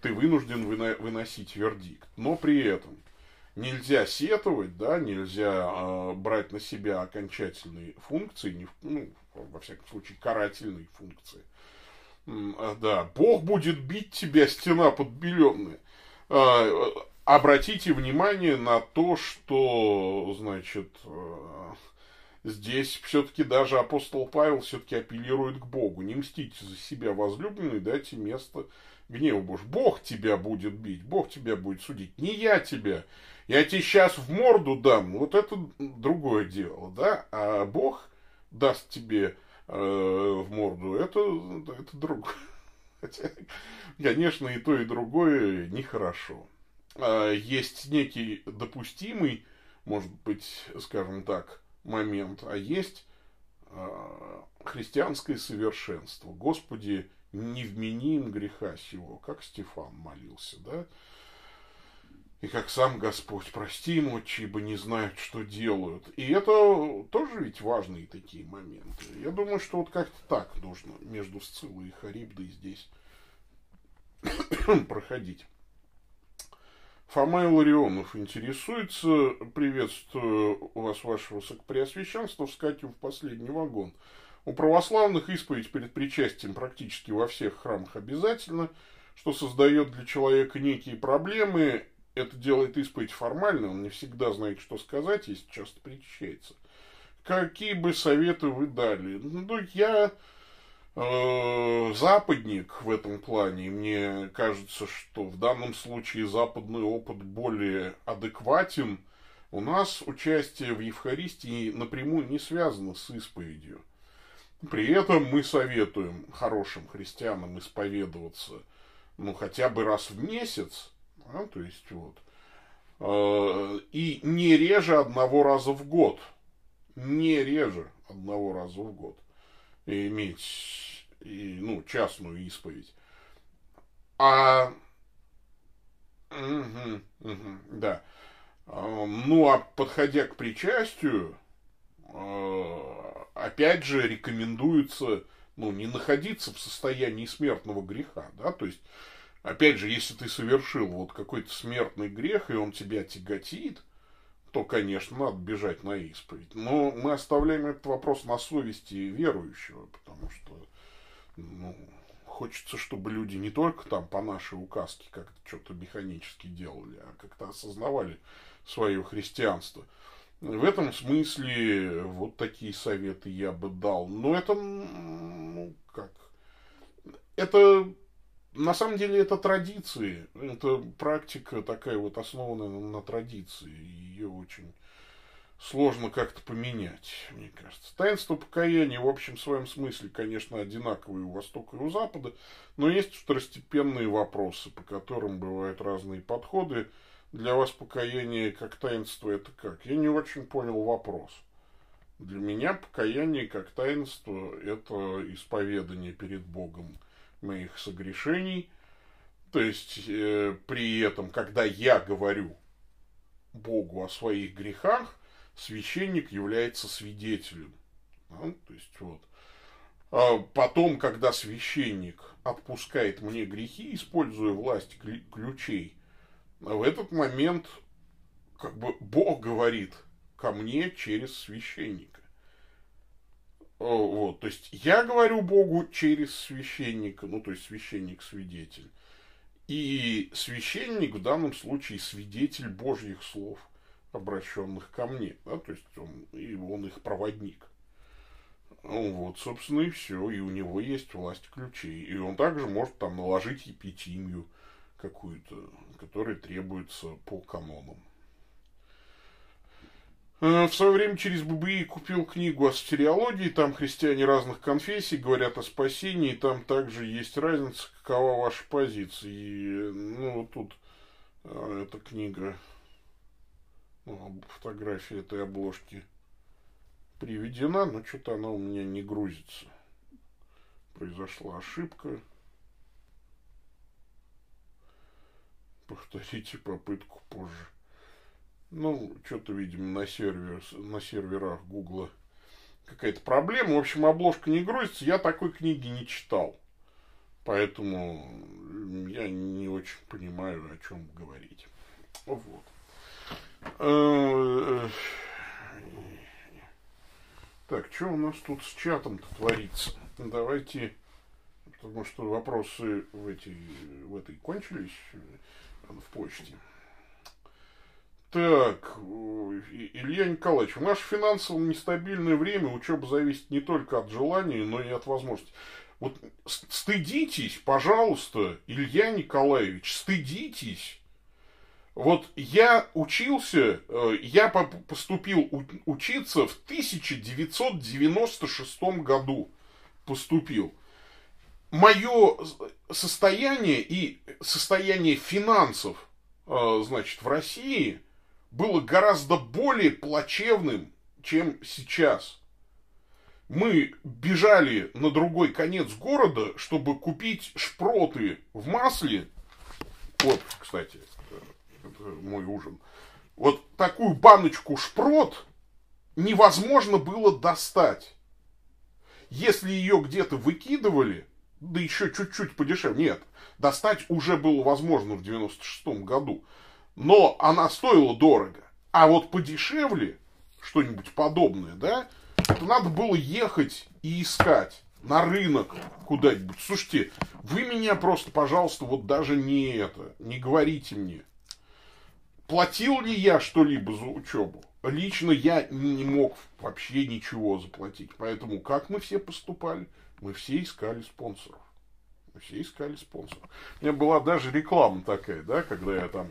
Ты вынужден выносить вердикт. Но при этом нельзя сетовать, да, нельзя э, брать на себя окончательные функции, ну, во всяком случае, карательные функции. Э, да, Бог будет бить тебя, стена подбеленная. Э, обратите внимание на то, что, значит, э, здесь все-таки даже апостол Павел все-таки апеллирует к Богу. Не мстите за себя возлюбленный, дайте место гневу Божьему. Бог тебя будет бить, Бог тебя будет судить, не я тебя. Я тебе сейчас в морду дам, вот это другое дело, да, а Бог даст тебе в морду, это, это другое. Хотя, конечно, и то, и другое нехорошо. А, есть некий допустимый, может быть, скажем так, момент, а есть а, христианское совершенство. Господи, не вменим греха сего, как Стефан молился, да? И как сам Господь, прости им, отче, не знают, что делают. И это тоже ведь важные такие моменты. Я думаю, что вот как-то так нужно между Сциллой и Харибдой здесь проходить. Фома Ларионов интересуется. Приветствую вас, ваше высокопреосвященство, вскакиваю в последний вагон. У православных исповедь перед причастием практически во всех храмах обязательно, что создает для человека некие проблемы это делает исповедь формально, он не всегда знает, что сказать, если часто причащается. Какие бы советы вы дали? Ну, я э, западник в этом плане. Мне кажется, что в данном случае западный опыт более адекватен. У нас участие в Евхаристии напрямую не связано с исповедью. При этом мы советуем хорошим христианам исповедоваться ну, хотя бы раз в месяц, да, то есть вот. Э, и не реже одного раза в год. Не реже одного раза в год. И иметь и, ну, частную исповедь. А, угу, угу, да. А, ну, а подходя к причастию, а, опять же, рекомендуется, ну, не находиться в состоянии смертного греха, да, то есть, опять же, если ты совершил вот какой-то смертный грех, и он тебя тяготит, то, конечно, надо бежать на исповедь. Но мы оставляем этот вопрос на совести верующего, потому что ну, хочется, чтобы люди не только там по нашей указке как-то что-то механически делали, а как-то осознавали свое христианство. В этом смысле вот такие советы я бы дал. Но это, ну, как, это на самом деле это традиции, это практика такая вот основанная на традиции, ее очень сложно как-то поменять, мне кажется. Таинство покаяния в общем своем смысле, конечно, одинаковые у Востока и у Запада, но есть второстепенные вопросы, по которым бывают разные подходы. Для вас покаяние как таинство это как? Я не очень понял вопрос. Для меня покаяние как таинство это исповедание перед Богом – моих согрешений. То есть, э, при этом, когда я говорю Богу о своих грехах, священник является свидетелем. Да? То есть, вот. А потом, когда священник отпускает мне грехи, используя власть ключей, в этот момент как бы Бог говорит ко мне через священника. Вот, то есть я говорю Богу через священника, ну то есть священник-свидетель. И священник в данном случае свидетель Божьих слов, обращенных ко мне. Да, то есть он, и он их проводник. Ну, вот, собственно, и все. И у него есть власть ключей. И он также может там наложить епитимию какую-то, которая требуется по канонам. Э, в свое время через ББИ купил книгу о стереологии, там христиане разных конфессий говорят о спасении, там также есть разница, какова ваша позиция. И, ну, тут э, эта книга, ну, фотография этой обложки приведена, но что-то она у меня не грузится. Произошла ошибка. Повторите попытку позже. Ну, что-то, видимо, на, сервер, на серверах Гугла какая-то проблема. В общем, обложка не грузится. Я такой книги не читал. Поэтому я не очень понимаю, о чем говорить. Вот. Э, так, что у нас тут с чатом-то творится? Давайте, потому что вопросы в, эти, в этой кончились э, в почте. Так, Илья Николаевич, в наше финансово нестабильное время учеба зависит не только от желания, но и от возможностей. Вот стыдитесь, пожалуйста, Илья Николаевич, стыдитесь. Вот я учился, э, я поступил учиться в 1996 году. Поступил. Мое состояние и состояние финансов, э, значит, в России – было гораздо более плачевным, чем сейчас. Мы бежали на другой конец города, чтобы купить шпроты в масле. Вот, кстати, это мой ужин. Вот такую баночку шпрот невозможно было достать. Если ее где-то выкидывали, да еще чуть-чуть подешевле, нет, достать уже было возможно в 96 году но она стоила дорого. А вот подешевле, что-нибудь подобное, да, это надо было ехать и искать на рынок куда-нибудь. Слушайте, вы меня просто, пожалуйста, вот даже не это, не говорите мне. Платил ли я что-либо за учебу? Лично я не мог вообще ничего заплатить. Поэтому как мы все поступали? Мы все искали спонсоров. Мы все искали спонсоров. У меня была даже реклама такая, да, когда я там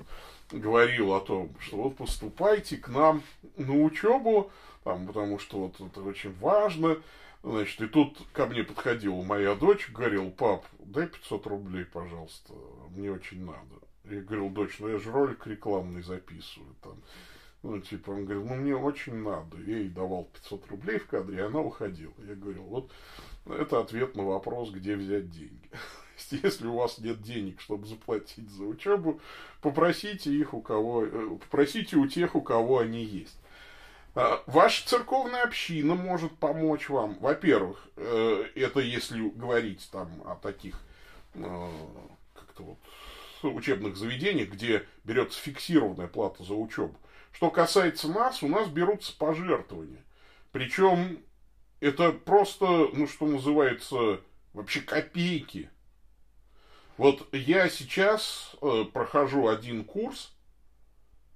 говорил о том, что вот поступайте к нам на учебу, там, потому что вот это очень важно. Значит, и тут ко мне подходила моя дочь, говорил, пап, дай 500 рублей, пожалуйста, мне очень надо. Я говорил, дочь, ну я же ролик рекламный записываю, там, Ну, типа, он говорил, ну, мне очень надо. Я ей давал 500 рублей в кадре, и она уходила. Я говорил, вот это ответ на вопрос, где взять деньги. Если у вас нет денег, чтобы заплатить за учебу, попросите их у кого, э, попросите у тех, у кого они есть. А, ваша церковная община может помочь вам. Во-первых, э, это если говорить там о таких э, как-то вот учебных заведениях, где берется фиксированная плата за учебу. Что касается нас, у нас берутся пожертвования. Причем это просто, ну что называется, вообще копейки. Вот я сейчас э, прохожу один курс,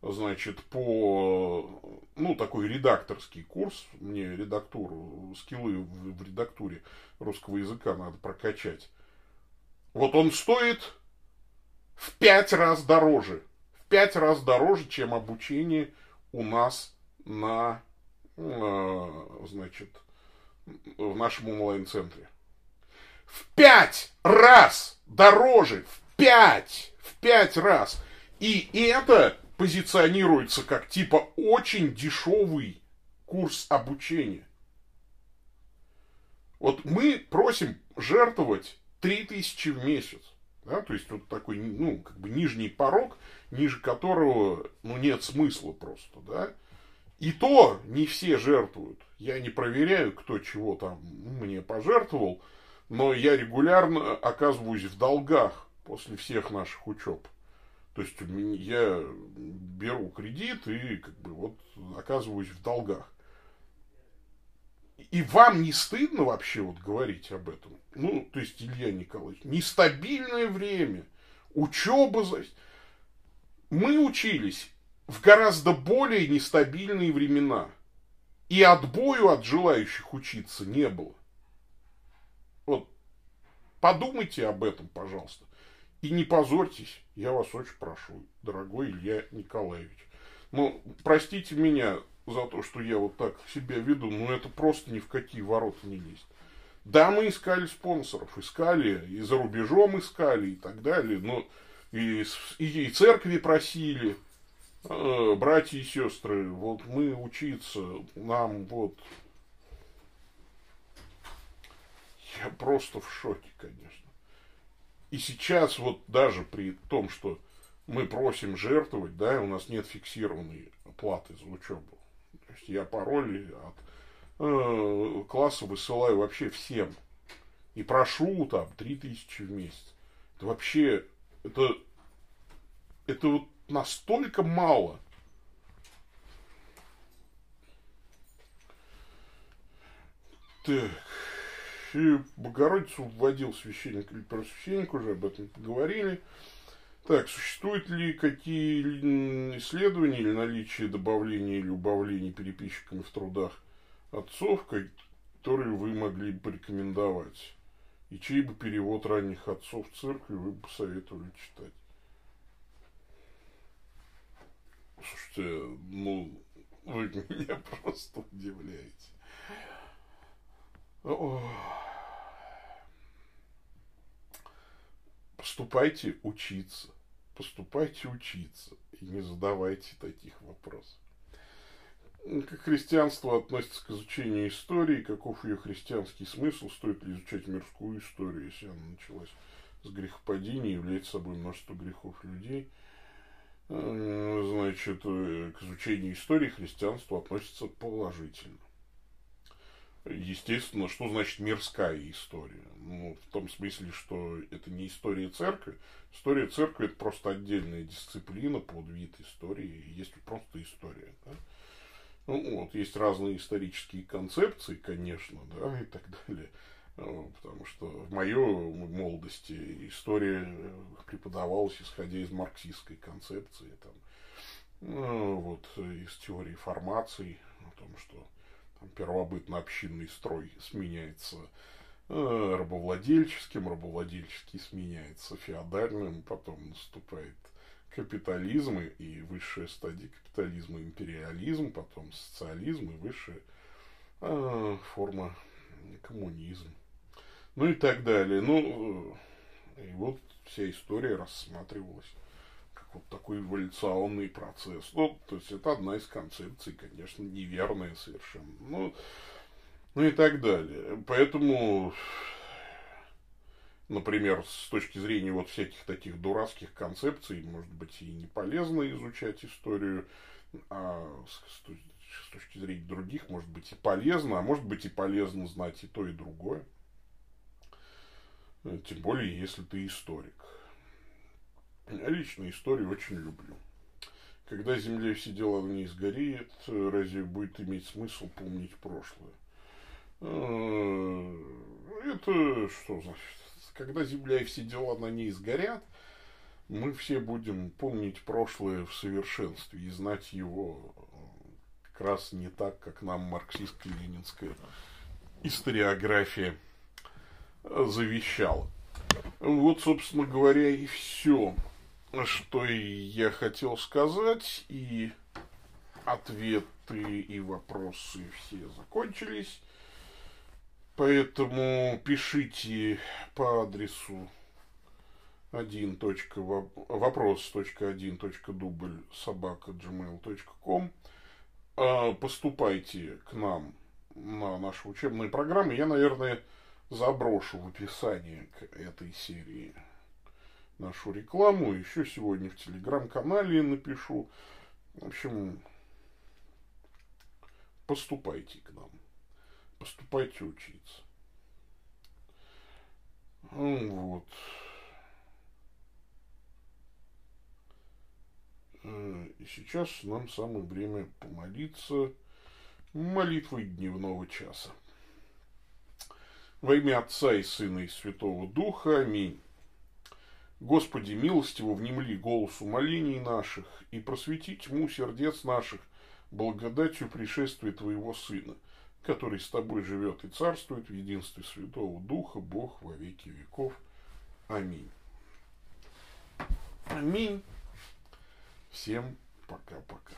значит, по, ну, такой редакторский курс, мне редактуру, скиллы в, в редактуре русского языка надо прокачать. Вот он стоит в пять раз дороже пять раз дороже, чем обучение у нас на, э, значит, в нашем онлайн-центре. В пять раз дороже, в пять, в пять раз. И это позиционируется как типа очень дешевый курс обучения. Вот мы просим жертвовать 3000 в месяц. Да, то есть вот такой, ну, как бы нижний порог, ниже которого, ну, нет смысла просто, да. И то не все жертвуют. Я не проверяю, кто чего там мне пожертвовал, но я регулярно оказываюсь в долгах после всех наших учеб. То есть я беру кредит и как бы вот оказываюсь в долгах. И вам не стыдно вообще вот говорить об этом? Ну, то есть, Илья Николаевич, нестабильное время, учеба... Мы учились в гораздо более нестабильные времена. И отбою от желающих учиться не было. Вот подумайте об этом, пожалуйста. И не позорьтесь, я вас очень прошу, дорогой Илья Николаевич. Ну, простите меня за то, что я вот так себя веду, но это просто ни в какие ворота не лезет. Да, мы искали спонсоров, искали, и за рубежом искали, и так далее, но и, и, и церкви просили, э, братья и сестры, вот мы учиться, нам вот... Я просто в шоке, конечно. И сейчас вот даже при том, что мы просим жертвовать, да, у нас нет фиксированной платы за учебу. То есть я пароли от э, класса высылаю вообще всем. И прошу там 3000 в месяц. Это вообще, это, это вот настолько мало. Так. И Богородицу вводил священник или просвященник, уже об этом поговорили. Так, существуют ли какие исследования или наличие добавления или убавления переписчиками в трудах отцов, которые вы могли бы порекомендовать? И чей бы перевод ранних отцов в церкви вы бы посоветовали читать? Слушайте, ну, вы меня просто удивляете. Поступайте учиться поступайте учиться и не задавайте таких вопросов. Как христианство относится к изучению истории, каков ее христианский смысл, стоит ли изучать мирскую историю, если она началась с грехопадения, является собой множество грехов людей. Э, значит, э, к изучению истории христианство относится положительно естественно, что значит мирская история? Ну, в том смысле, что это не история церкви. История церкви это просто отдельная дисциплина, под вид истории. Есть просто история. Да? Ну, вот, есть разные исторические концепции, конечно, да, и так далее. Потому что в моей молодости история преподавалась, исходя из марксистской концепции, там, ну, вот, из теории формации, о том, что первобытно-общинный строй сменяется э, рабовладельческим, рабовладельческий сменяется феодальным, потом наступает капитализм и высшая стадия капитализма империализм, потом социализм и высшая э, форма коммунизм. Ну и так далее. Ну, э, и вот вся история рассматривалась вот такой эволюционный процесс. Ну, то есть это одна из концепций, конечно, неверная совершенно. Ну, ну и так далее. Поэтому, например, с точки зрения вот всяких таких дурацких концепций, может быть, и не полезно изучать историю, а с, точки зрения других, может быть, и полезно, а может быть, и полезно знать и то, и другое. Тем более, если ты историк. Я лично историю очень люблю. Когда Земля все дела в ней сгорит, разве будет иметь смысл помнить прошлое? Э, это что значит? Когда Земля и все дела на ней сгорят, мы все будем помнить прошлое в совершенстве и знать его как раз не так, как нам марксистско-ленинская историография завещала. Вот, собственно говоря, и все что я хотел сказать, и ответы и вопросы все закончились. Поэтому пишите по адресу 1. вопрос.1.дубль собака gmail.com а, Поступайте к нам на наши учебные программы. Я, наверное, заброшу в описании к этой серии нашу рекламу. Еще сегодня в телеграм-канале напишу. В общем, поступайте к нам. Поступайте учиться. Ну, вот. Э, и сейчас нам самое время помолиться молитвой дневного часа. Во имя Отца и Сына и Святого Духа. Аминь. Господи, милостиво внемли голосу молений наших и просвети тьму сердец наших благодатью пришествия Твоего Сына, который с Тобой живет и царствует в единстве Святого Духа, Бог во веки веков. Аминь. Аминь. Всем пока-пока.